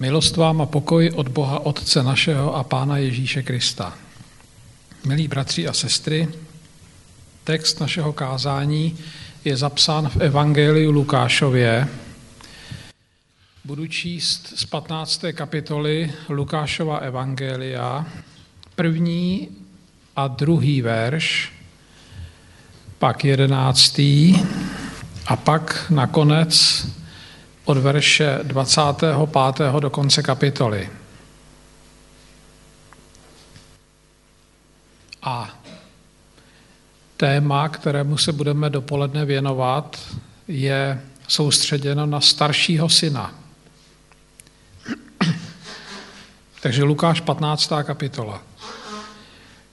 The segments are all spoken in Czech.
Milost vám a pokoj od Boha Otce našeho a Pána Ježíše Krista. Milí bratři a sestry, text našeho kázání je zapsán v Evangeliu Lukášově. Budu číst z 15. kapitoly Lukášova Evangelia, první a druhý verš, pak jedenáctý a pak nakonec od verše 25. do konce kapitoly. A téma, kterému se budeme dopoledne věnovat, je soustředěno na staršího syna. Takže Lukáš 15. kapitola.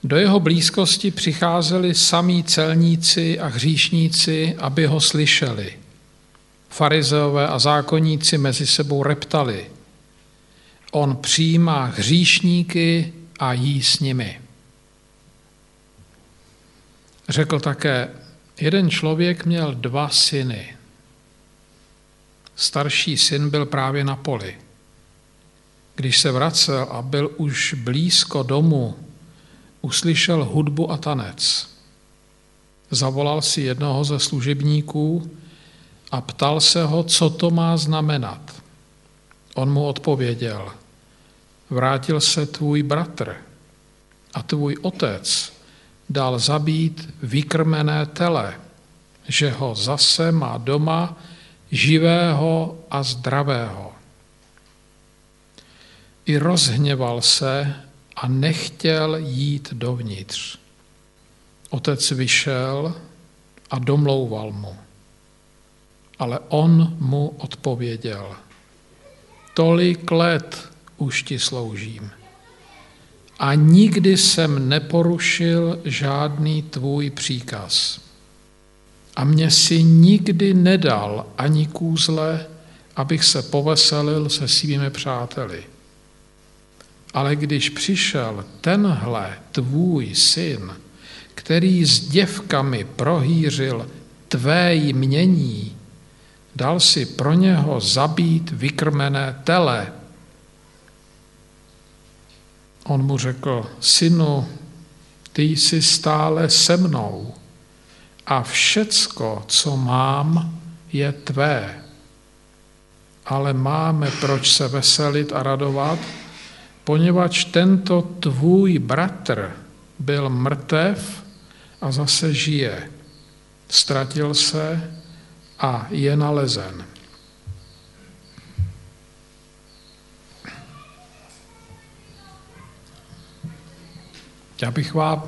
Do jeho blízkosti přicházeli samí celníci a hříšníci, aby ho slyšeli – Farizeové a zákonníci mezi sebou reptali. On přijímá hříšníky a jí s nimi. Řekl také, jeden člověk měl dva syny. Starší syn byl právě na poli. Když se vracel a byl už blízko domu, uslyšel hudbu a tanec. Zavolal si jednoho ze služebníků, a ptal se ho, co to má znamenat. On mu odpověděl, vrátil se tvůj bratr a tvůj otec dal zabít vykrmené tele, že ho zase má doma živého a zdravého. I rozhněval se a nechtěl jít dovnitř. Otec vyšel a domlouval mu. Ale on mu odpověděl, tolik let už ti sloužím a nikdy jsem neporušil žádný tvůj příkaz. A mě si nikdy nedal ani kůzle, abych se poveselil se svými přáteli. Ale když přišel tenhle tvůj syn, který s děvkami prohýřil tvé jmění, dal si pro něho zabít vykrmené tele. On mu řekl, synu, ty jsi stále se mnou a všecko, co mám, je tvé. Ale máme proč se veselit a radovat, poněvadž tento tvůj bratr byl mrtev a zase žije. Ztratil se a je nalezen. Já bych vám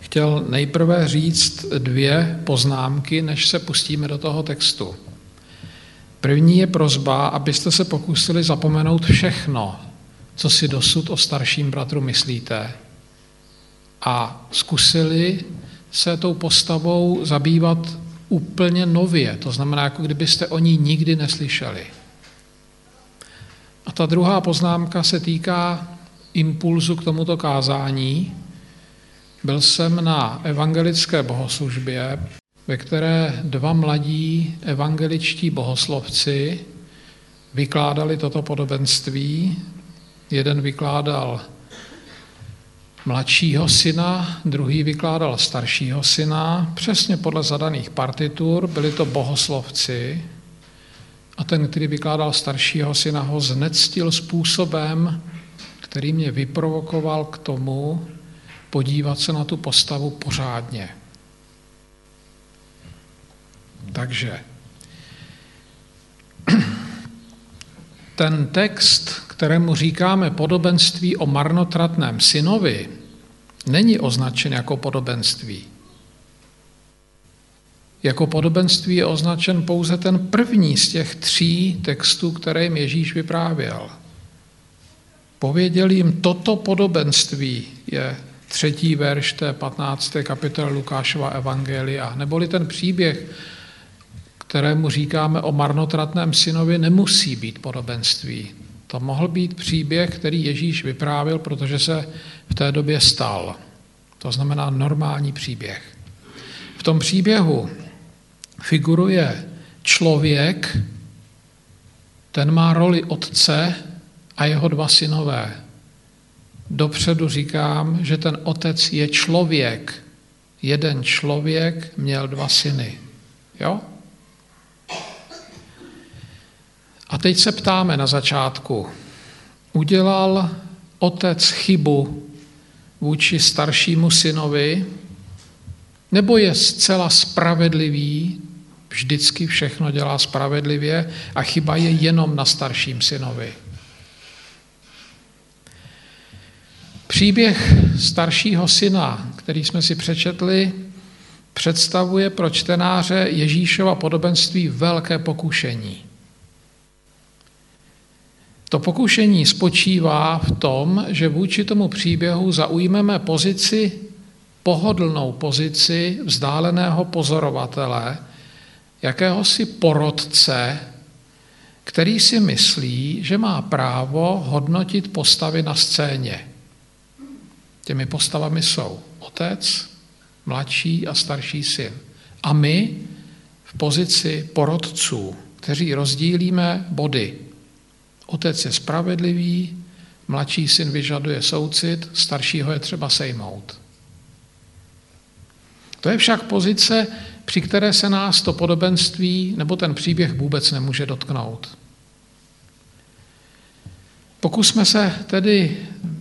chtěl nejprve říct dvě poznámky, než se pustíme do toho textu. První je prozba, abyste se pokusili zapomenout všechno, co si dosud o starším bratru myslíte a zkusili se tou postavou zabývat úplně nově, to znamená, jako kdybyste o ní nikdy neslyšeli. A ta druhá poznámka se týká impulzu k tomuto kázání. Byl jsem na evangelické bohoslužbě, ve které dva mladí evangeličtí bohoslovci vykládali toto podobenství. Jeden vykládal mladšího syna, druhý vykládal staršího syna, přesně podle zadaných partitur, byli to bohoslovci a ten, který vykládal staršího syna, ho znectil způsobem, který mě vyprovokoval k tomu podívat se na tu postavu pořádně. Takže ten text, kterému říkáme podobenství o marnotratném synovi, není označen jako podobenství. Jako podobenství je označen pouze ten první z těch tří textů, které jim Ježíš vyprávěl. Pověděl jim, toto podobenství je třetí verš té 15. kapitoly Lukášova Evangelia, neboli ten příběh, kterému říkáme o marnotratném synovi, nemusí být podobenství. To mohl být příběh, který Ježíš vyprávěl, protože se v té době stal. To znamená normální příběh. V tom příběhu figuruje člověk, ten má roli otce a jeho dva synové. Dopředu říkám, že ten otec je člověk. Jeden člověk měl dva syny. Jo? A teď se ptáme na začátku. Udělal otec chybu vůči staršímu synovi, nebo je zcela spravedlivý, vždycky všechno dělá spravedlivě a chyba je jenom na starším synovi. Příběh staršího syna, který jsme si přečetli, představuje pro čtenáře Ježíšova podobenství velké pokušení. To pokušení spočívá v tom, že vůči tomu příběhu zaujmeme pozici, pohodlnou pozici vzdáleného pozorovatele, jakéhosi porodce, který si myslí, že má právo hodnotit postavy na scéně. Těmi postavami jsou otec, mladší a starší syn. A my v pozici porodců, kteří rozdílíme body. Otec je spravedlivý, mladší syn vyžaduje soucit, staršího je třeba sejmout. To je však pozice, při které se nás to podobenství nebo ten příběh vůbec nemůže dotknout. Pokusme se tedy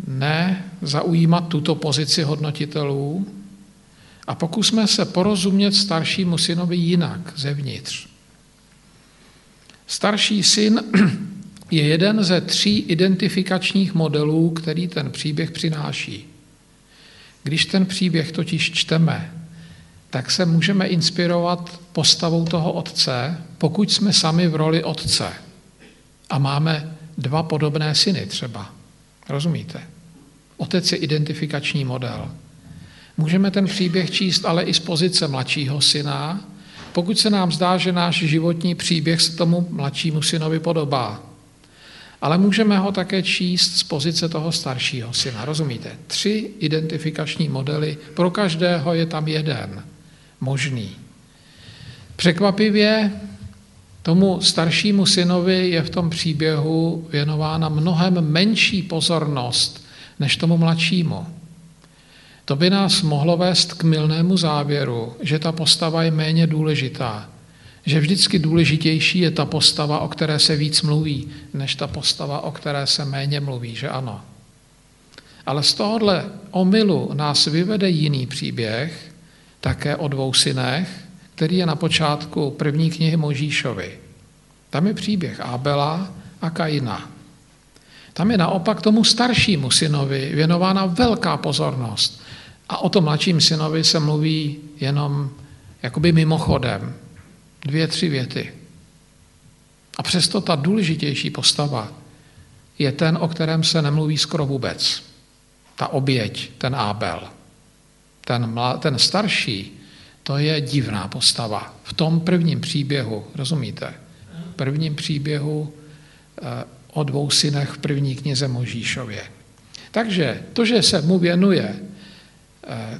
ne zaujímat tuto pozici hodnotitelů a pokusme se porozumět staršímu synovi jinak, zevnitř. Starší syn je jeden ze tří identifikačních modelů, který ten příběh přináší. Když ten příběh totiž čteme, tak se můžeme inspirovat postavou toho otce, pokud jsme sami v roli otce a máme dva podobné syny třeba. Rozumíte? Otec je identifikační model. Můžeme ten příběh číst ale i z pozice mladšího syna, pokud se nám zdá, že náš životní příběh se tomu mladšímu synovi podobá. Ale můžeme ho také číst z pozice toho staršího syna. Rozumíte? Tři identifikační modely, pro každého je tam jeden možný. Překvapivě tomu staršímu synovi je v tom příběhu věnována mnohem menší pozornost než tomu mladšímu. To by nás mohlo vést k milnému závěru, že ta postava je méně důležitá, že vždycky důležitější je ta postava, o které se víc mluví, než ta postava, o které se méně mluví, že ano. Ale z tohohle omylu nás vyvede jiný příběh, také o dvou synech, který je na počátku první knihy Možíšovi. Tam je příběh Abela a Kaina. Tam je naopak tomu staršímu synovi věnována velká pozornost. A o tom mladším synovi se mluví jenom jakoby mimochodem. Dvě, tři věty. A přesto ta důležitější postava je ten, o kterém se nemluví skoro vůbec. Ta oběť, ten Abel. Ten, mla, ten starší, to je divná postava. V tom prvním příběhu, rozumíte? V prvním příběhu eh, o dvou synech v první knize Možíšově. Takže to, že se mu věnuje,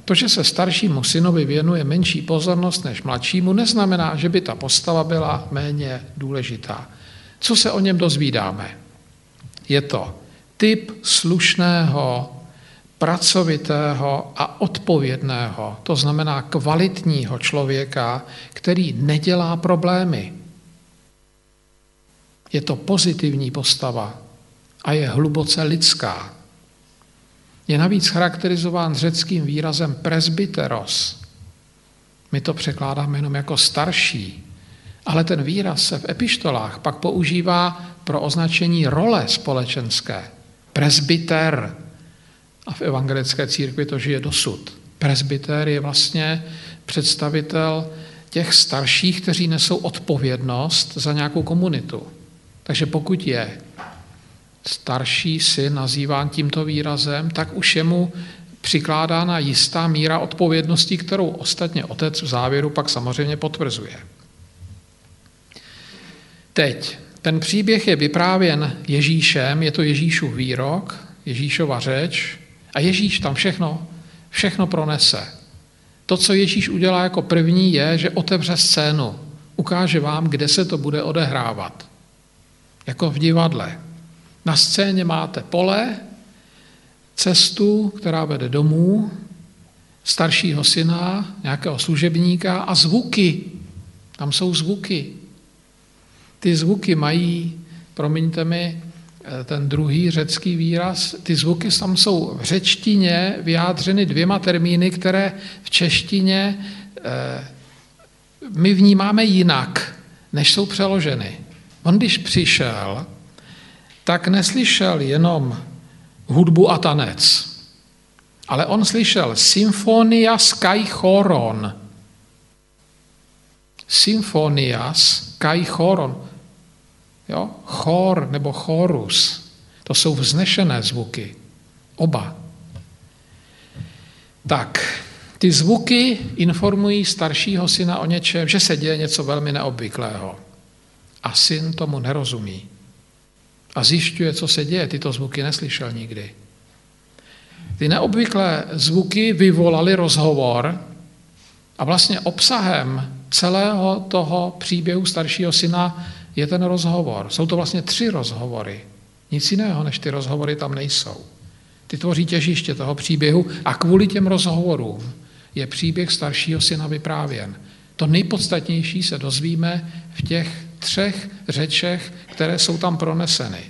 to, že se staršímu synovi věnuje menší pozornost než mladšímu, neznamená, že by ta postava byla méně důležitá. Co se o něm dozvídáme? Je to typ slušného, pracovitého a odpovědného, to znamená kvalitního člověka, který nedělá problémy, je to pozitivní postava a je hluboce lidská. Je navíc charakterizován řeckým výrazem presbyteros. My to překládáme jenom jako starší, ale ten výraz se v epištolách pak používá pro označení role společenské. Presbyter. A v evangelické církvi to žije dosud. Presbyter je vlastně představitel těch starších, kteří nesou odpovědnost za nějakou komunitu. Takže pokud je starší syn nazýván tímto výrazem, tak už je mu přikládána jistá míra odpovědnosti, kterou ostatně otec v závěru pak samozřejmě potvrzuje. Teď, ten příběh je vyprávěn Ježíšem, je to Ježíšův výrok, Ježíšova řeč a Ježíš tam všechno, všechno pronese. To, co Ježíš udělá jako první, je, že otevře scénu, ukáže vám, kde se to bude odehrávat jako v divadle. Na scéně máte pole, cestu, která vede domů, staršího syna, nějakého služebníka a zvuky. Tam jsou zvuky. Ty zvuky mají, promiňte mi, eh, ten druhý řecký výraz, ty zvuky tam jsou v řečtině vyjádřeny dvěma termíny, které v češtině eh, my vnímáme jinak, než jsou přeloženy. On když přišel, tak neslyšel jenom hudbu a tanec, ale on slyšel symfonia sky choron. Symfonia sky choron. Jo? Chor nebo chorus. To jsou vznešené zvuky. Oba. Tak, ty zvuky informují staršího syna o něčem, že se děje něco velmi neobvyklého. A syn tomu nerozumí. A zjišťuje, co se děje. Tyto zvuky neslyšel nikdy. Ty neobvyklé zvuky vyvolaly rozhovor a vlastně obsahem celého toho příběhu staršího syna je ten rozhovor. Jsou to vlastně tři rozhovory. Nic jiného než ty rozhovory tam nejsou. Ty tvoří těžiště toho příběhu a kvůli těm rozhovorům je příběh staršího syna vyprávěn. To nejpodstatnější se dozvíme v těch třech řečech, které jsou tam proneseny.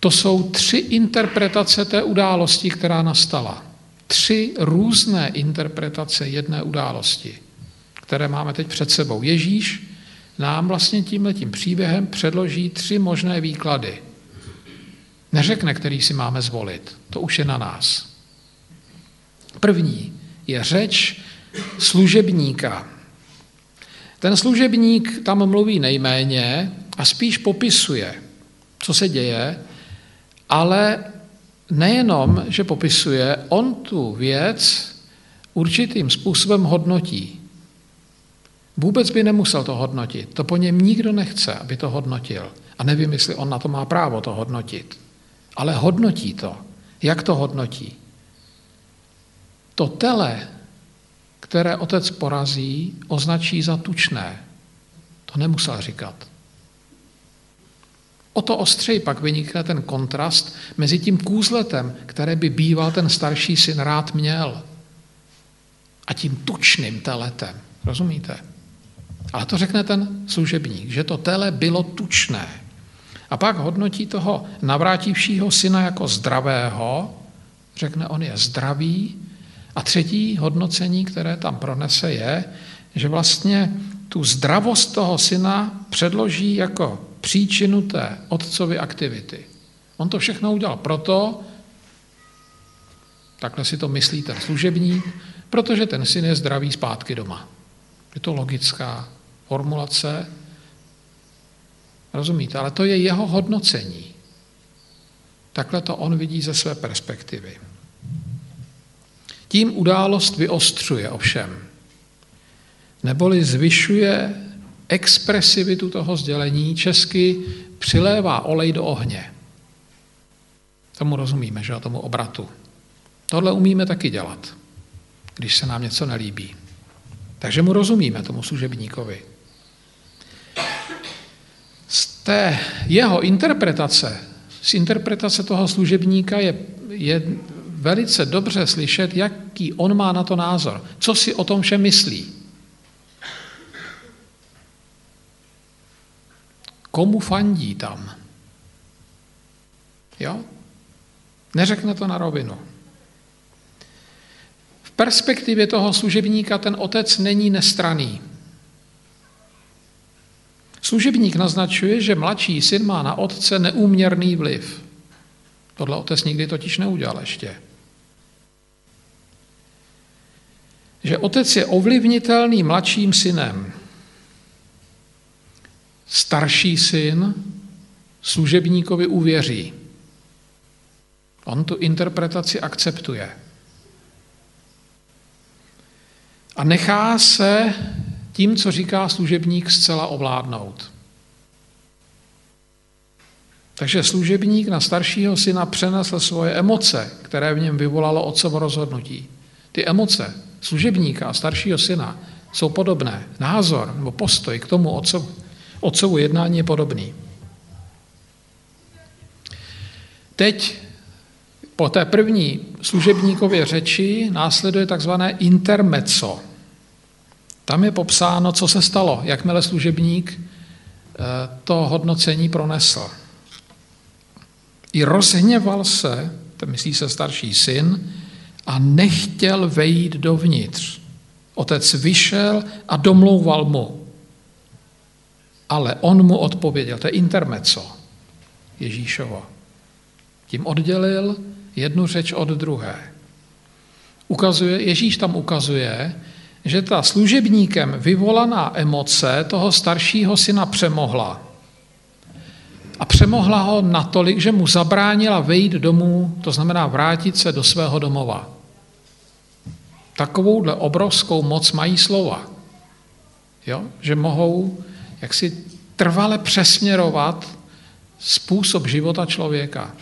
To jsou tři interpretace té události, která nastala. Tři různé interpretace jedné události, které máme teď před sebou. Ježíš nám vlastně tímhletím příběhem předloží tři možné výklady. Neřekne, který si máme zvolit. To už je na nás. První je řeč služebníka. Ten služebník tam mluví nejméně a spíš popisuje, co se děje, ale nejenom, že popisuje, on tu věc určitým způsobem hodnotí. Vůbec by nemusel to hodnotit. To po něm nikdo nechce, aby to hodnotil. A nevím, jestli on na to má právo to hodnotit. Ale hodnotí to. Jak to hodnotí? To tele, které otec porazí, označí za tučné. To nemusel říkat. O to ostřeji pak vynikne ten kontrast mezi tím kůzletem, které by býval ten starší syn rád měl, a tím tučným teletem. Rozumíte? Ale to řekne ten služebník, že to tele bylo tučné. A pak hodnotí toho navrátivšího syna jako zdravého, řekne, on je zdravý, a třetí hodnocení, které tam pronese, je, že vlastně tu zdravost toho syna předloží jako příčinu té otcovy aktivity. On to všechno udělal proto, takhle si to myslí ten služebník, protože ten syn je zdravý zpátky doma. Je to logická formulace, rozumíte, ale to je jeho hodnocení. Takhle to on vidí ze své perspektivy. Tím událost vyostřuje ovšem, neboli zvyšuje expresivitu toho sdělení, česky přilévá olej do ohně. Tomu rozumíme, že tomu obratu. Tohle umíme taky dělat, když se nám něco nelíbí. Takže mu rozumíme, tomu služebníkovi. Z té jeho interpretace, z interpretace toho služebníka je, je velice dobře slyšet, jaký on má na to názor, co si o tom všem myslí. Komu fandí tam? Jo? Neřekne to na rovinu. V perspektivě toho služebníka ten otec není nestraný. Služebník naznačuje, že mladší syn má na otce neúměrný vliv. Tohle otec nikdy totiž neudělal ještě. Že otec je ovlivnitelný mladším synem. Starší syn služebníkovi uvěří. On tu interpretaci akceptuje. A nechá se tím, co říká služebník, zcela ovládnout. Takže služebník na staršího syna přenesl svoje emoce, které v něm vyvolalo otcovo rozhodnutí. Ty emoce služebníka a staršího syna jsou podobné. Názor nebo postoj k tomu otcovu, otcovu jednání je podobný. Teď po té první služebníkově řeči následuje takzvané intermezzo. Tam je popsáno, co se stalo, jakmile služebník eh, to hodnocení pronesl. I rozhněval se, to myslí se starší syn, a nechtěl vejít dovnitř. Otec vyšel a domlouval mu. Ale on mu odpověděl, to je intermezzo Ježíšovo. Tím oddělil jednu řeč od druhé. Ukazuje, Ježíš tam ukazuje, že ta služebníkem vyvolaná emoce toho staršího syna přemohla. A přemohla ho natolik, že mu zabránila vejít domů, to znamená vrátit se do svého domova. Takovouhle obrovskou moc mají slova. Jo? Že mohou jaksi trvale přesměrovat způsob života člověka.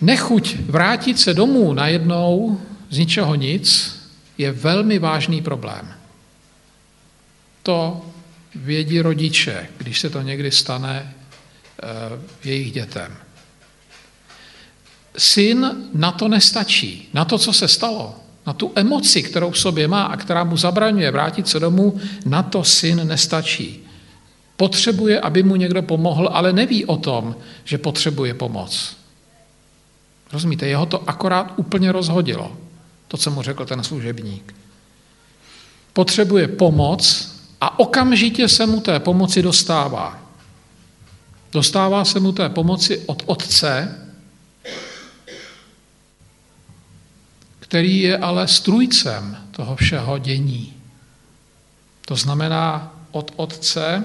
Nechuť vrátit se domů najednou z ničeho nic je velmi vážný problém. To vědí rodiče, když se to někdy stane eh, jejich dětem. Syn na to nestačí, na to, co se stalo, na tu emoci, kterou v sobě má a která mu zabraňuje vrátit se domů, na to syn nestačí. Potřebuje, aby mu někdo pomohl, ale neví o tom, že potřebuje pomoc. Rozumíte, jeho to akorát úplně rozhodilo, to, co mu řekl ten služebník. Potřebuje pomoc a okamžitě se mu té pomoci dostává. Dostává se mu té pomoci od otce, který je ale strujcem toho všeho dění. To znamená od otce,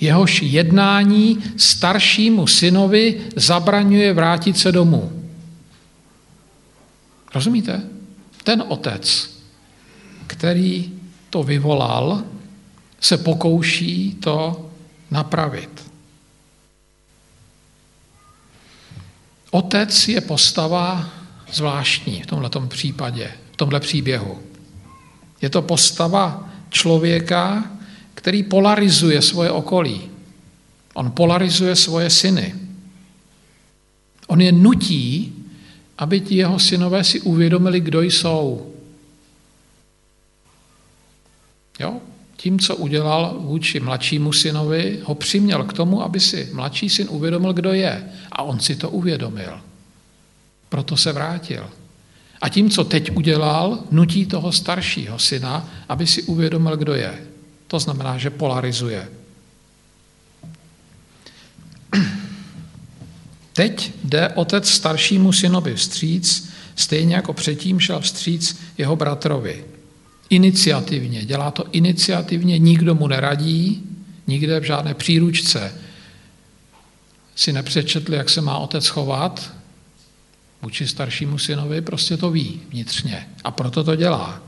jehož jednání staršímu synovi zabraňuje vrátit se domů. Rozumíte? Ten otec, který to vyvolal, se pokouší to napravit. Otec je postava zvláštní v tomto případě, v tomto příběhu. Je to postava člověka, který polarizuje svoje okolí. On polarizuje svoje syny. On je nutí, aby ti jeho synové si uvědomili, kdo jsou. Jo? Tím, co udělal vůči mladšímu synovi, ho přiměl k tomu, aby si mladší syn uvědomil, kdo je. A on si to uvědomil. Proto se vrátil. A tím, co teď udělal, nutí toho staršího syna, aby si uvědomil, kdo je. To znamená, že polarizuje. Teď jde otec staršímu synovi vstříc, stejně jako předtím šel vstříc jeho bratrovi. Iniciativně, dělá to iniciativně, nikdo mu neradí, nikde v žádné příručce si nepřečetli, jak se má otec chovat, vůči staršímu synovi, prostě to ví vnitřně a proto to dělá,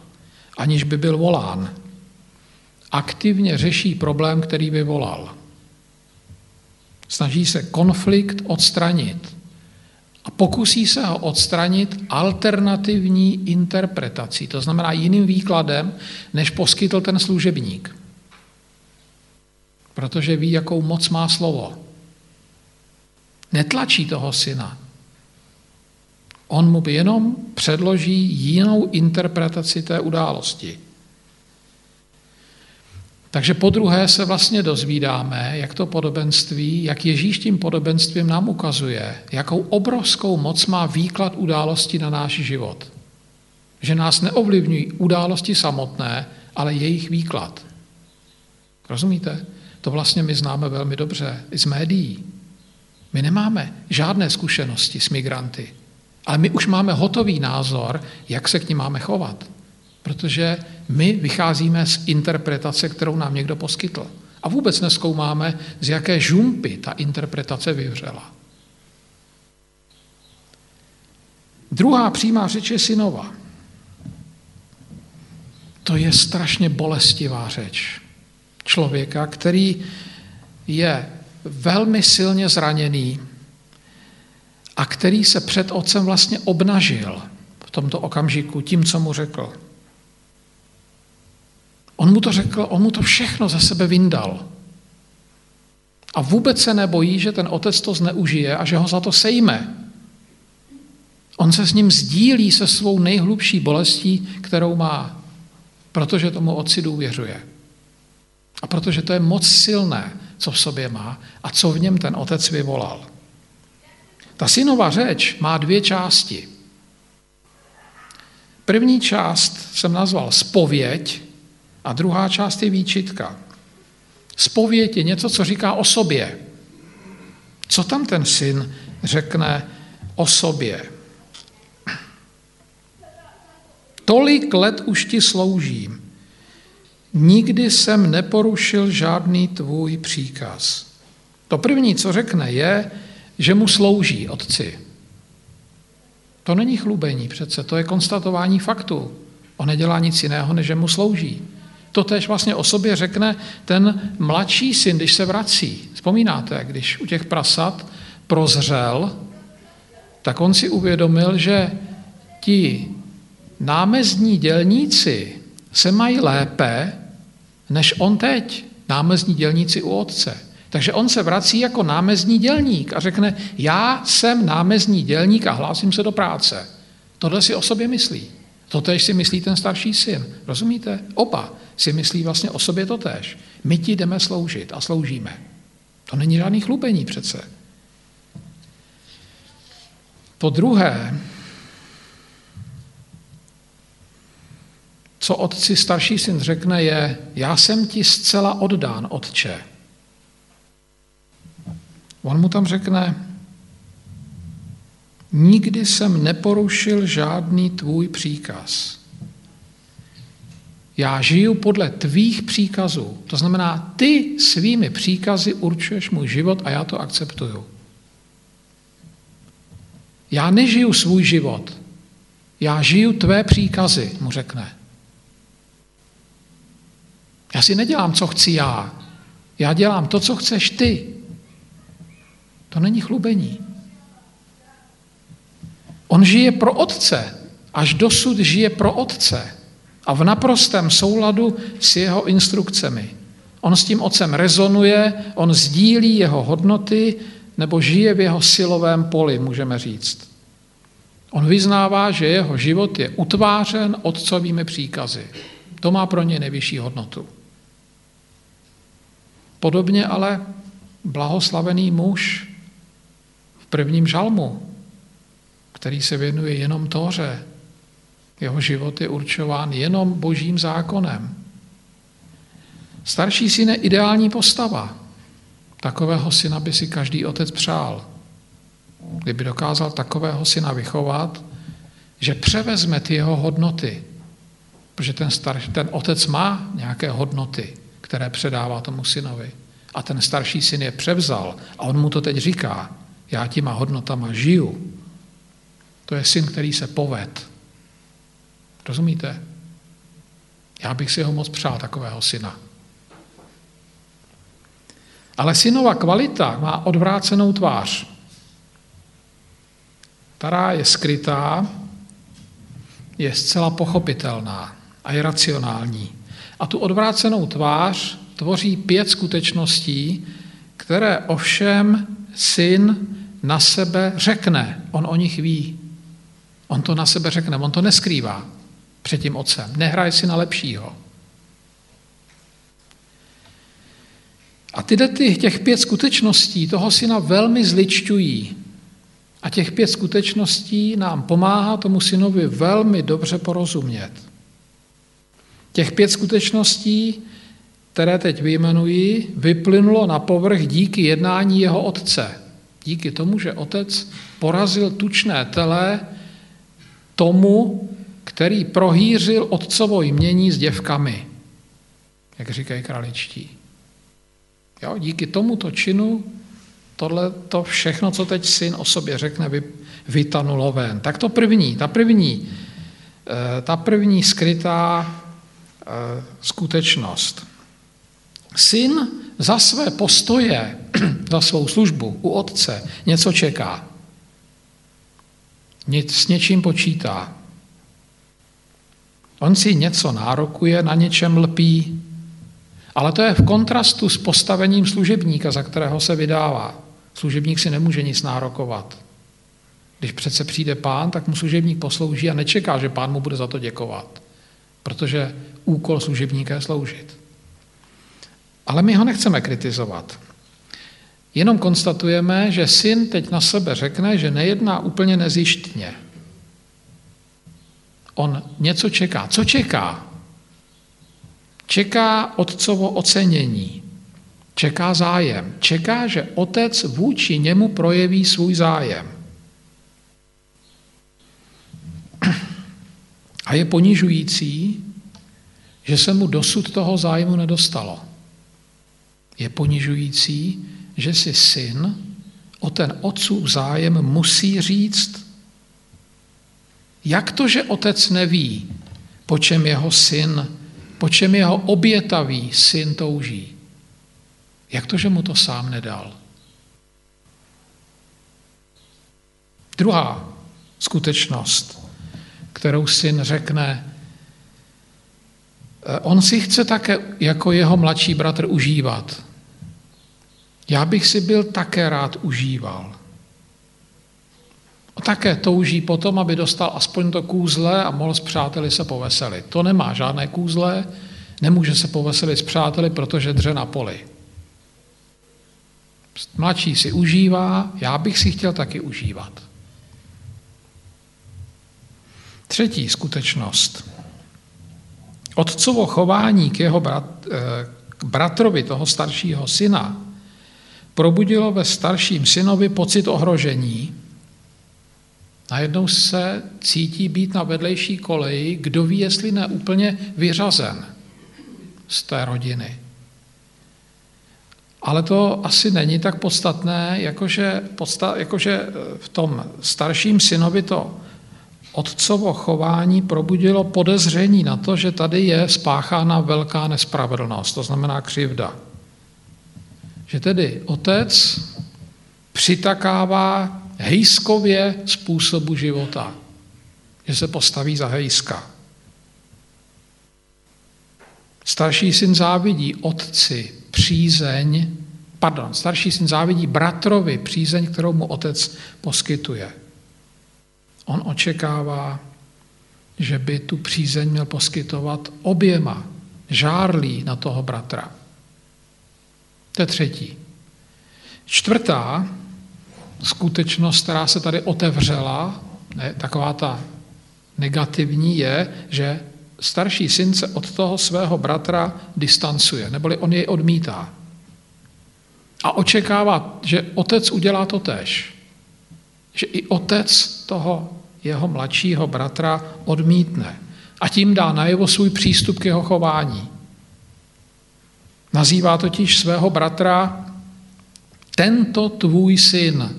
aniž by byl volán. Aktivně řeší problém, který vyvolal. Snaží se konflikt odstranit a pokusí se ho odstranit alternativní interpretací, to znamená jiným výkladem, než poskytl ten služebník. Protože ví, jakou moc má slovo. Netlačí toho syna, On mu jenom předloží jinou interpretaci té události. Takže po druhé se vlastně dozvídáme, jak to podobenství, jak Ježíš tím podobenstvím nám ukazuje, jakou obrovskou moc má výklad události na náš život. Že nás neovlivňují události samotné, ale jejich výklad. Rozumíte? To vlastně my známe velmi dobře i z médií. My nemáme žádné zkušenosti s migranty. Ale my už máme hotový názor, jak se k ním máme chovat. Protože my vycházíme z interpretace, kterou nám někdo poskytl. A vůbec neskoumáme, z jaké žumpy ta interpretace vyvřela. Druhá přímá řeč je synova. To je strašně bolestivá řeč člověka, který je velmi silně zraněný a který se před otcem vlastně obnažil v tomto okamžiku tím, co mu řekl. On mu to řekl, on mu to všechno ze sebe vyndal. A vůbec se nebojí, že ten otec to zneužije a že ho za to sejme. On se s ním sdílí se svou nejhlubší bolestí, kterou má, protože tomu otci důvěřuje. A protože to je moc silné, co v sobě má a co v něm ten otec vyvolal. Ta synová řeč má dvě části. První část jsem nazval spověď a druhá část je výčitka. Spověď je něco, co říká o sobě. Co tam ten syn řekne o sobě? Tolik let už ti sloužím. Nikdy jsem neporušil žádný tvůj příkaz. To první, co řekne, je, že mu slouží otci. To není chlubení přece, to je konstatování faktu. On nedělá nic jiného, než že mu slouží. To tež vlastně o sobě řekne ten mladší syn, když se vrací. Vzpomínáte, když u těch prasat prozřel, tak on si uvědomil, že ti námezní dělníci se mají lépe, než on teď, námezní dělníci u otce. Takže on se vrací jako námezní dělník a řekne, já jsem námezní dělník a hlásím se do práce. Tohle si o sobě myslí. Totež si myslí ten starší syn. Rozumíte? Oba si myslí vlastně o sobě totéž. My ti jdeme sloužit a sloužíme. To není žádný chlubení přece. Po druhé, co otci starší syn řekne, je, já jsem ti zcela oddán, otče. On mu tam řekne, nikdy jsem neporušil žádný tvůj příkaz. Já žiju podle tvých příkazů. To znamená, ty svými příkazy určuješ můj život a já to akceptuju. Já nežiju svůj život. Já žiju tvé příkazy, mu řekne. Já si nedělám, co chci já. Já dělám to, co chceš ty. To není chlubení. On žije pro otce. Až dosud žije pro otce. A v naprostém souladu s jeho instrukcemi. On s tím otcem rezonuje, on sdílí jeho hodnoty nebo žije v jeho silovém poli, můžeme říct. On vyznává, že jeho život je utvářen otcovými příkazy. To má pro ně nejvyšší hodnotu. Podobně ale blahoslavený muž prvním žalmu, který se věnuje jenom Tóře. Jeho život je určován jenom božím zákonem. Starší syn je ideální postava. Takového syna by si každý otec přál. Kdyby dokázal takového syna vychovat, že převezme ty jeho hodnoty, protože ten, starší, ten otec má nějaké hodnoty, které předává tomu synovi. A ten starší syn je převzal a on mu to teď říká, já těma hodnotama žiju. To je syn, který se poved. Rozumíte? Já bych si ho moc přál, takového syna. Ale synova kvalita má odvrácenou tvář, která je skrytá, je zcela pochopitelná a je racionální. A tu odvrácenou tvář tvoří pět skutečností, které ovšem syn na sebe řekne. On o nich ví. On to na sebe řekne, on to neskrývá před tím otcem. Nehraje si na lepšího. A tyhle těch pět skutečností toho syna velmi zličťují. A těch pět skutečností nám pomáhá tomu synovi velmi dobře porozumět. Těch pět skutečností, které teď vyjmenuji, vyplynulo na povrch díky jednání jeho otce. Díky tomu, že otec porazil tučné tele tomu, který prohýřil otcovo jmění s děvkami, jak říkají kraličtí. Jo, díky tomuto činu tohle to všechno, co teď syn o sobě řekne, vytanulo ven. Tak to první, ta první, eh, ta první skrytá Eh, skutečnost. Syn za své postoje, za svou službu u otce něco čeká. S něčím počítá. On si něco nárokuje, na něčem lpí Ale to je v kontrastu s postavením služebníka, za kterého se vydává. Služebník si nemůže nic nárokovat. Když přece přijde pán, tak mu služebník poslouží a nečeká, že pán mu bude za to děkovat. Protože úkol služebníka je sloužit. Ale my ho nechceme kritizovat. Jenom konstatujeme, že syn teď na sebe řekne, že nejedná úplně nezjištně. On něco čeká. Co čeká? Čeká otcovo ocenění. Čeká zájem. Čeká, že otec vůči němu projeví svůj zájem. A je ponižující, že se mu dosud toho zájmu nedostalo. Je ponižující, že si syn o ten otcův zájem musí říct. Jak to, že otec neví, po čem jeho syn, po čem jeho obětavý syn touží? Jak to, že mu to sám nedal? Druhá skutečnost, kterou syn řekne, on si chce také jako jeho mladší bratr užívat. Já bych si byl také rád užíval. A také touží potom, aby dostal aspoň to kůzle a mohl s přáteli se poveselit. To nemá žádné kůzle, nemůže se poveselit s přáteli, protože dře na poli. Mladší si užívá, já bych si chtěl taky užívat. Třetí skutečnost. Otcovo chování k jeho brat, eh, k bratrovi toho staršího syna probudilo ve starším synovi pocit ohrožení. Najednou se cítí být na vedlejší koleji, kdo ví, jestli ne úplně vyřazen z té rodiny. Ale to asi není tak podstatné, jakože, podsta, jakože v tom starším synovi to otcovo chování probudilo podezření na to, že tady je spáchána velká nespravedlnost, to znamená křivda. Že tedy otec přitakává hejskově způsobu života. Že se postaví za hejska. Starší syn závidí otci přízeň, pardon, starší syn závidí bratrovi přízeň, kterou mu otec poskytuje. On očekává, že by tu přízeň měl poskytovat oběma, žárlí na toho bratra. To je třetí. Čtvrtá skutečnost, která se tady otevřela, ne, taková ta negativní, je, že starší syn se od toho svého bratra distancuje, neboli on jej odmítá. A očekává, že otec udělá to tež. Že i otec toho jeho mladšího bratra odmítne. A tím dá najevo svůj přístup k jeho chování. Nazývá totiž svého bratra tento tvůj syn.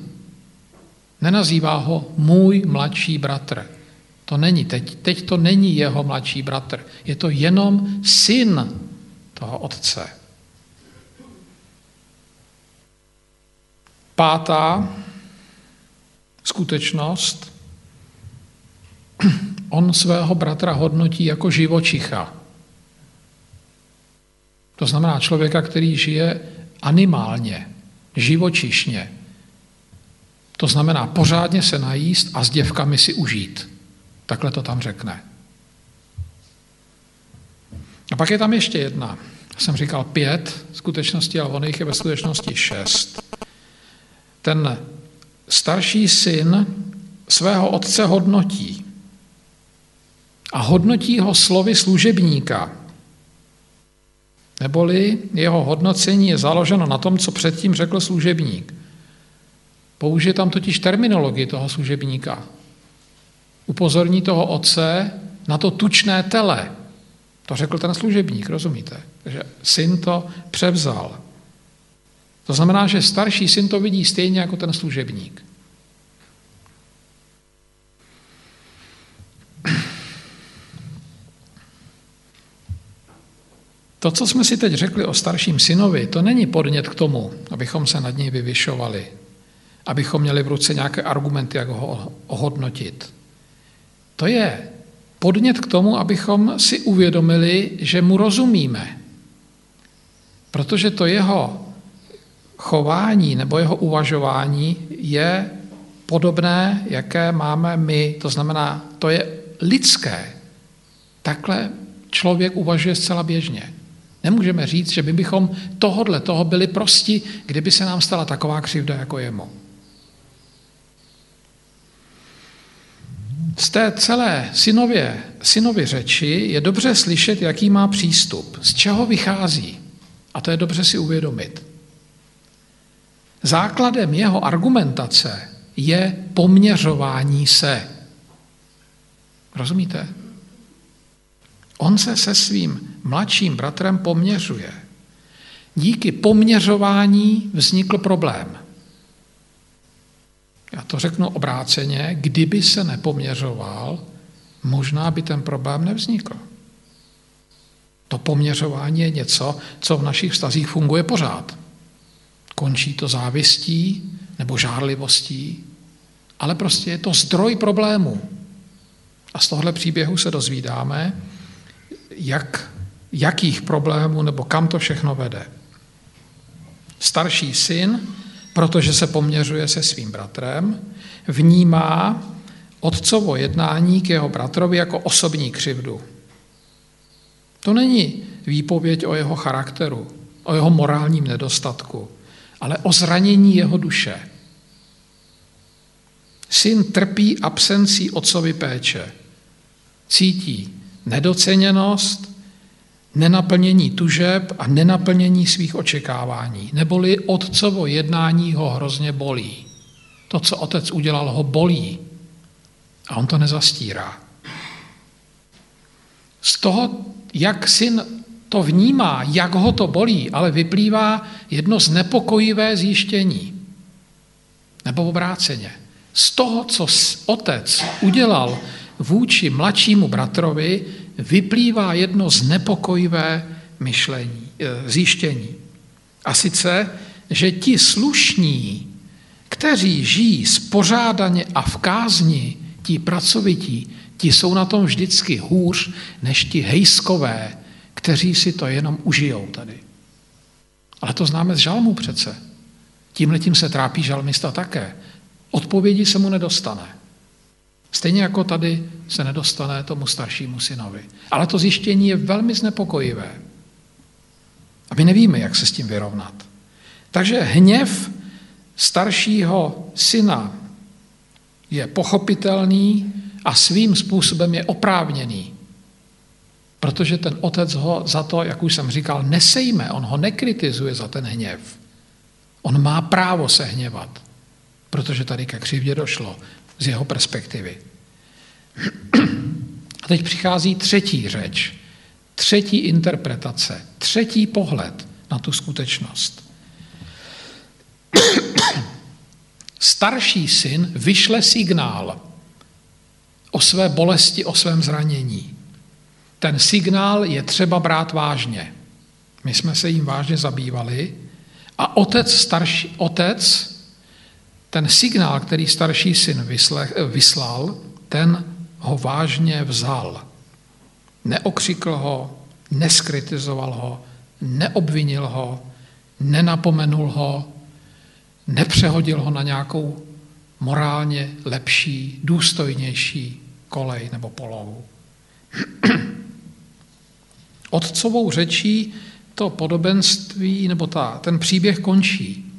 Nenazývá ho můj mladší bratr. To není teď. Teď to není jeho mladší bratr. Je to jenom syn toho otce. Pátá skutečnost. On svého bratra hodnotí jako živočicha. To znamená člověka, který žije animálně, živočišně. To znamená pořádně se najíst a s děvkami si užít. Takhle to tam řekne. A pak je tam ještě jedna. Já jsem říkal pět skutečností, ale on jich je ve skutečnosti šest. Ten starší syn svého otce hodnotí. A hodnotí ho slovy služebníka. Neboli jeho hodnocení je založeno na tom, co předtím řekl služebník. Použije tam totiž terminologii toho služebníka. Upozorní toho otce na to tučné tele. To řekl ten služebník, rozumíte? Takže syn to převzal. To znamená, že starší syn to vidí stejně jako ten služebník. To, co jsme si teď řekli o starším synovi, to není podnět k tomu, abychom se nad něj vyvyšovali, abychom měli v ruce nějaké argumenty, jak ho ohodnotit. To je podnět k tomu, abychom si uvědomili, že mu rozumíme. Protože to jeho chování nebo jeho uvažování je podobné, jaké máme my. To znamená, to je lidské. Takhle člověk uvažuje zcela běžně. Nemůžeme říct, že by bychom tohodle toho byli prosti, kdyby se nám stala taková křivda jako jemu. Z té celé synově, synově řeči je dobře slyšet, jaký má přístup, z čeho vychází. A to je dobře si uvědomit. Základem jeho argumentace je poměřování se. Rozumíte? On se se svým mladším bratrem poměřuje. Díky poměřování vznikl problém. Já to řeknu obráceně, kdyby se nepoměřoval, možná by ten problém nevznikl. To poměřování je něco, co v našich vztazích funguje pořád. Končí to závistí nebo žárlivostí, ale prostě je to zdroj problémů. A z tohle příběhu se dozvídáme, jak, jakých problémů nebo kam to všechno vede. Starší syn, protože se poměřuje se svým bratrem, vnímá otcovo jednání k jeho bratrovi jako osobní křivdu. To není výpověď o jeho charakteru, o jeho morálním nedostatku, ale o zranění jeho duše. Syn trpí absencí otcovy péče. Cítí nedoceněnost, nenaplnění tužeb a nenaplnění svých očekávání. Neboli otcovo jednání ho hrozně bolí. To, co otec udělal, ho bolí. A on to nezastírá. Z toho, jak syn to vnímá, jak ho to bolí, ale vyplývá jedno znepokojivé zjištění. Nebo obráceně. Z toho, co otec udělal vůči mladšímu bratrovi, vyplývá jedno znepokojivé myšlení, eh, zjištění. A sice, že ti slušní, kteří žijí spořádaně a v kázni, ti pracovití, ti jsou na tom vždycky hůř než ti hejskové, kteří si to jenom užijou tady. Ale to známe z žalmu přece. Tímhle tím se trápí žalmista také. Odpovědi se mu nedostane. Stejně jako tady se nedostane tomu staršímu synovi. Ale to zjištění je velmi znepokojivé. A my nevíme, jak se s tím vyrovnat. Takže hněv staršího syna je pochopitelný a svým způsobem je oprávněný. Protože ten otec ho za to, jak už jsem říkal, nesejme, on ho nekritizuje za ten hněv. On má právo se hněvat, protože tady ke křivdě došlo z jeho perspektivy. A teď přichází třetí řeč, třetí interpretace, třetí pohled na tu skutečnost. Starší syn vyšle signál o své bolesti, o svém zranění. Ten signál je třeba brát vážně. My jsme se jim vážně zabývali a otec, starší, otec ten signál, který starší syn vyslal, ten ho vážně vzal. Neokřikl ho, neskritizoval ho, neobvinil ho, nenapomenul ho, nepřehodil ho na nějakou morálně lepší, důstojnější kolej nebo polohu. Otcovou řečí to podobenství nebo ta, ten příběh končí.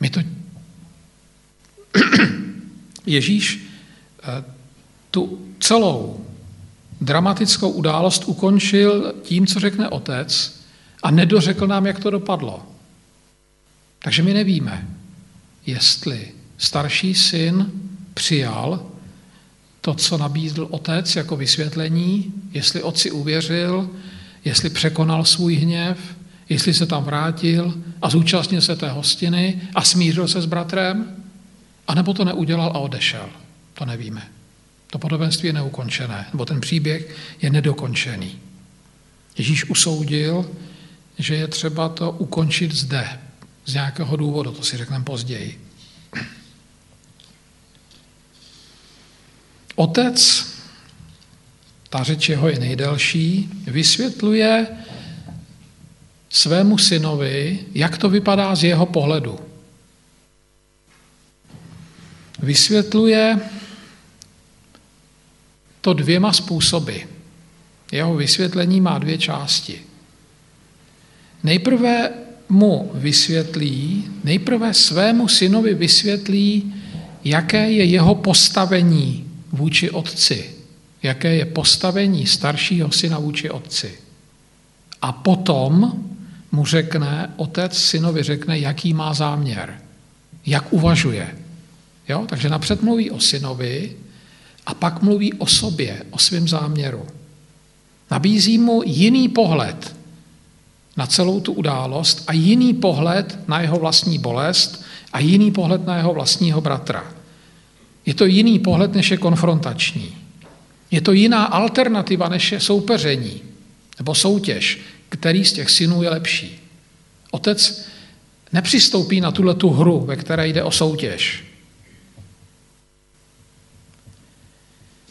My to... Ježíš tu celou dramatickou událost ukončil tím, co řekne otec a nedořekl nám, jak to dopadlo. Takže my nevíme, jestli starší syn přijal to, co nabídl otec jako vysvětlení, jestli otci uvěřil, jestli překonal svůj hněv, jestli se tam vrátil a zúčastnil se té hostiny a smířil se s bratrem, anebo to neudělal a odešel. To nevíme. To podobenství je neukončené, nebo ten příběh je nedokončený. Ježíš usoudil, že je třeba to ukončit zde, z nějakého důvodu, to si řekneme později. Otec, ta řeč jeho je nejdelší, vysvětluje svému synovi, jak to vypadá z jeho pohledu. Vysvětluje to dvěma způsoby. Jeho vysvětlení má dvě části. Nejprve mu vysvětlí, nejprve svému synovi vysvětlí, jaké je jeho postavení vůči otci, jaké je postavení staršího syna vůči otci. A potom mu řekne, otec synovi řekne, jaký má záměr, jak uvažuje. Jo? Takže napřed mluví o synovi a pak mluví o sobě, o svém záměru. Nabízí mu jiný pohled na celou tu událost a jiný pohled na jeho vlastní bolest a jiný pohled na jeho vlastního bratra. Je to jiný pohled, než je konfrontační. Je to jiná alternativa, než je soupeření nebo soutěž, který z těch synů je lepší. Otec nepřistoupí na tuhle tu hru, ve které jde o soutěž.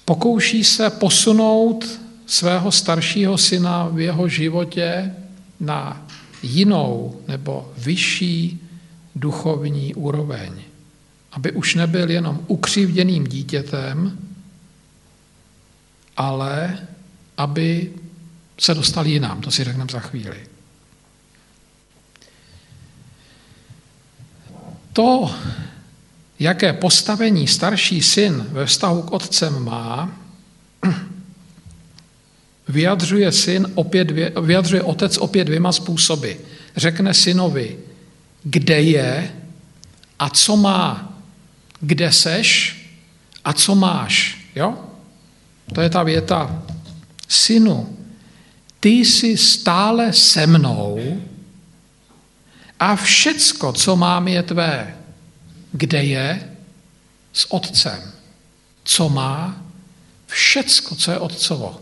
Pokouší se posunout svého staršího syna v jeho životě na jinou nebo vyšší duchovní úroveň. Aby už nebyl jenom ukřivděným dítětem, ale aby se dostal jinam, to si řekneme za chvíli. To, jaké postavení starší syn ve vztahu k otcem má, vyjadřuje, syn opět, vyjadřuje otec opět dvěma způsoby. Řekne synovi, kde je a co má, kde seš a co máš. Jo? To je ta věta. Synu, ty jsi stále se mnou a všecko, co mám, je tvé. Kde je? S otcem. Co má? Všecko, co je otcovo.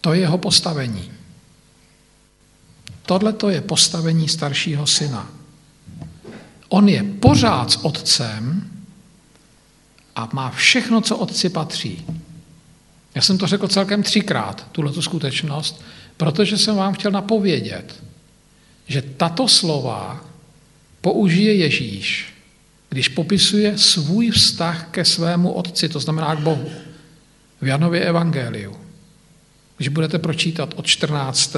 To je jeho postavení. Tohle to je postavení staršího syna. On je pořád s otcem a má všechno, co otci patří. Já jsem to řekl celkem třikrát, tuhle skutečnost, protože jsem vám chtěl napovědět, že tato slova použije Ježíš, když popisuje svůj vztah ke svému otci, to znamená k Bohu, v Janově evangeliu. Když budete pročítat od 14.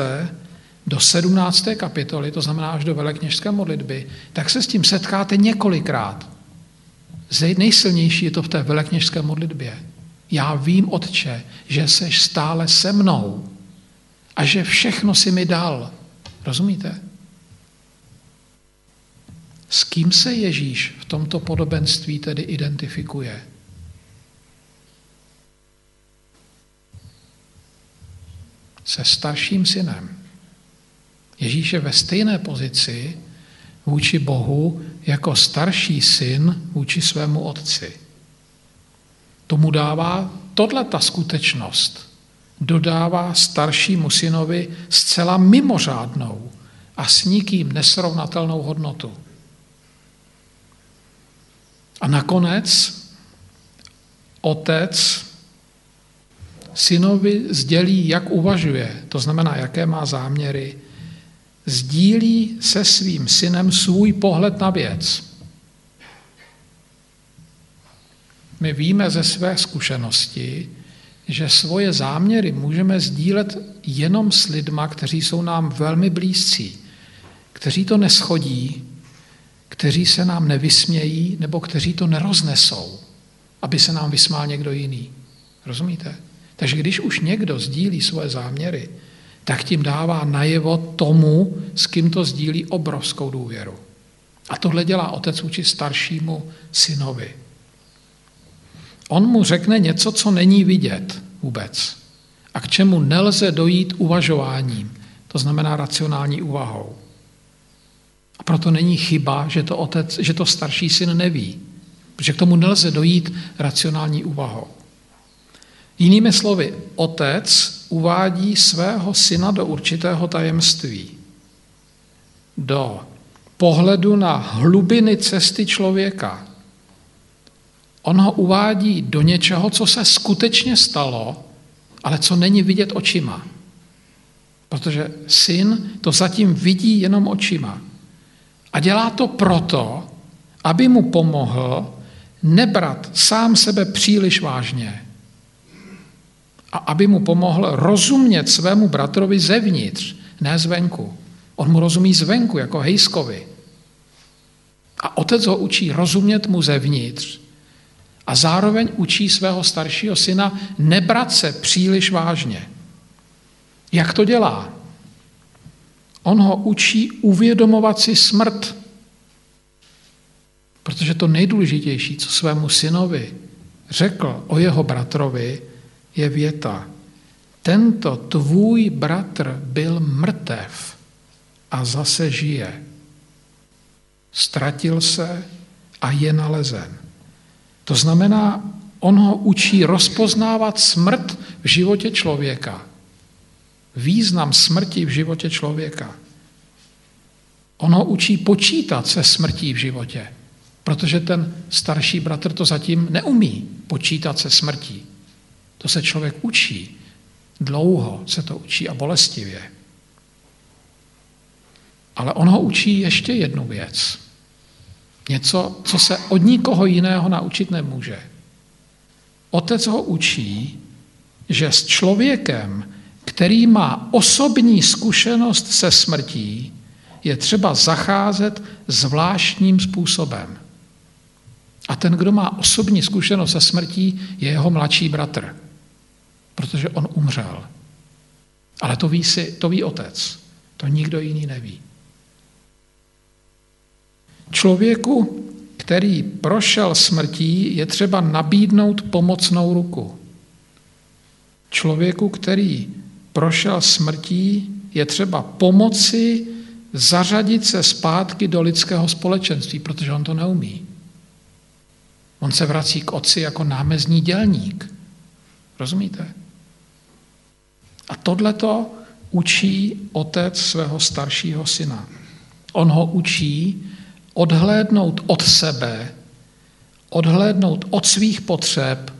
do 17. kapitoly, to znamená až do velekněžské modlitby, tak se s tím setkáte několikrát. Nejsilnější je to v té velekněžské modlitbě. Já vím, Otče, že seš stále se mnou a že všechno si mi dal. Rozumíte? S kým se Ježíš v tomto podobenství tedy identifikuje? Se starším synem. Ježíš je ve stejné pozici vůči Bohu jako starší syn vůči svému otci. Tomu dává tohle ta skutečnost, dodává staršímu synovi zcela mimořádnou a s nikým nesrovnatelnou hodnotu. A nakonec otec synovi sdělí, jak uvažuje, to znamená, jaké má záměry, sdílí se svým synem svůj pohled na věc. My víme ze své zkušenosti, že svoje záměry můžeme sdílet jenom s lidma, kteří jsou nám velmi blízcí, kteří to neschodí, kteří se nám nevysmějí nebo kteří to neroznesou, aby se nám vysmál někdo jiný. Rozumíte? Takže když už někdo sdílí svoje záměry, tak tím dává najevo tomu, s kým to sdílí obrovskou důvěru. A tohle dělá otec vůči staršímu synovi. On mu řekne něco, co není vidět vůbec a k čemu nelze dojít uvažováním, to znamená racionální úvahou. A proto není chyba, že to, otec, že to starší syn neví, protože k tomu nelze dojít racionální úvahou. Jinými slovy, otec uvádí svého syna do určitého tajemství, do pohledu na hlubiny cesty člověka, On ho uvádí do něčeho, co se skutečně stalo, ale co není vidět očima. Protože syn to zatím vidí jenom očima. A dělá to proto, aby mu pomohl nebrat sám sebe příliš vážně a aby mu mohl rozumět svému bratrovi zevnitř, ne zvenku. On mu rozumí zvenku, jako hejskovi. A otec ho učí rozumět mu zevnitř a zároveň učí svého staršího syna nebrat se příliš vážně. Jak to dělá? On ho učí uvědomovat si smrt. Protože to nejdůležitější, co svému synovi řekl o jeho bratrovi, je věta. Tento tvůj bratr byl mrtev a zase žije. Ztratil se a je nalezen. To znamená, on ho učí rozpoznávat smrt v životě člověka. Význam smrti v životě člověka. On ho učí počítat se smrtí v životě, protože ten starší bratr to zatím neumí počítat se smrtí. To se člověk učí. Dlouho se to učí a bolestivě. Ale on ho učí ještě jednu věc. Něco, co se od nikoho jiného naučit nemůže. Otec ho učí, že s člověkem, který má osobní zkušenost se smrtí, je třeba zacházet zvláštním způsobem. A ten, kdo má osobní zkušenost se smrtí, je jeho mladší bratr protože on umřel. Ale to ví, si, to ví otec. To nikdo jiný neví. Člověku, který prošel smrtí, je třeba nabídnout pomocnou ruku. Člověku, který prošel smrtí, je třeba pomoci zařadit se zpátky do lidského společenství, protože on to neumí. On se vrací k otci jako námezní dělník. Rozumíte? A tohleto učí otec svého staršího syna. On ho učí odhlédnout od sebe, odhlédnout od svých potřeb,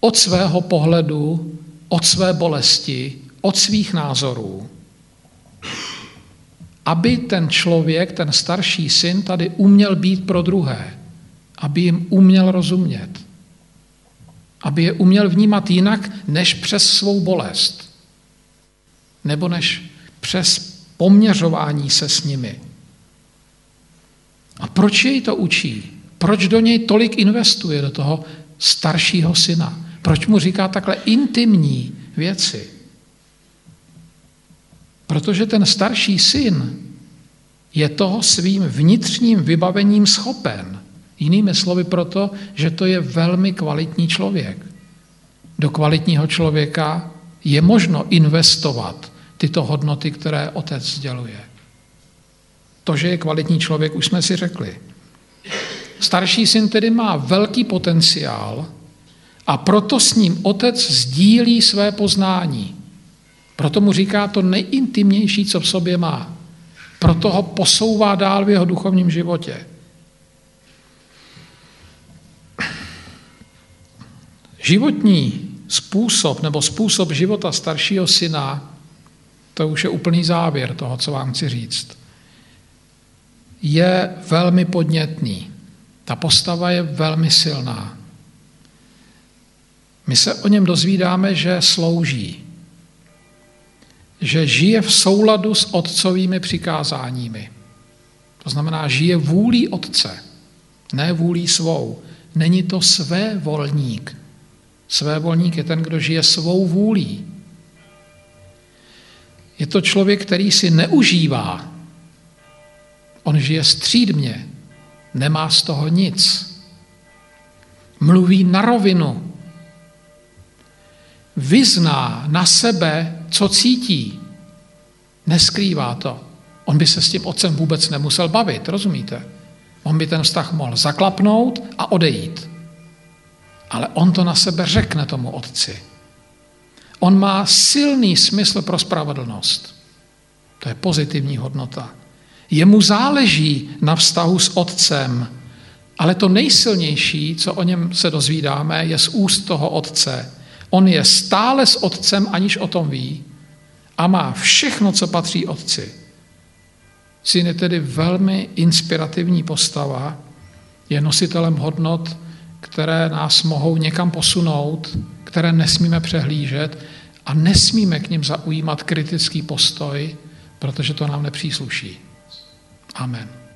od svého pohledu, od své bolesti, od svých názorů, aby ten člověk, ten starší syn tady uměl být pro druhé, aby jim uměl rozumět, aby je uměl vnímat jinak než přes svou bolest nebo než přes poměřování se s nimi. A proč jej to učí? Proč do něj tolik investuje, do toho staršího syna? Proč mu říká takhle intimní věci? Protože ten starší syn je toho svým vnitřním vybavením schopen. Jinými slovy proto, že to je velmi kvalitní člověk. Do kvalitního člověka je možno investovat tyto hodnoty, které otec sděluje. To, že je kvalitní člověk, už jsme si řekli. Starší syn tedy má velký potenciál a proto s ním otec sdílí své poznání. Proto mu říká to nejintimnější, co v sobě má. Proto ho posouvá dál v jeho duchovním životě. Životní způsob nebo způsob života staršího syna to už je úplný závěr toho, co vám chci říct, je velmi podnětný. Ta postava je velmi silná. My se o něm dozvídáme, že slouží, že žije v souladu s otcovými přikázáními. To znamená, žije vůlí otce, ne vůlí svou. Není to své volník. Své volník je ten, kdo žije svou vůlí. Je to člověk, který si neužívá. On žije střídmě, nemá z toho nic. Mluví na rovinu. Vyzná na sebe, co cítí. Neskrývá to. On by se s tím otcem vůbec nemusel bavit, rozumíte? On by ten vztah mohl zaklapnout a odejít. Ale on to na sebe řekne tomu otci. On má silný smysl pro spravedlnost. To je pozitivní hodnota. Jemu záleží na vztahu s otcem, ale to nejsilnější, co o něm se dozvídáme, je z úst toho otce. On je stále s otcem, aniž o tom ví, a má všechno, co patří otci. Syn je tedy velmi inspirativní postava, je nositelem hodnot, které nás mohou někam posunout, které nesmíme přehlížet a nesmíme k ním zaujímat kritický postoj, protože to nám nepřísluší. Amen.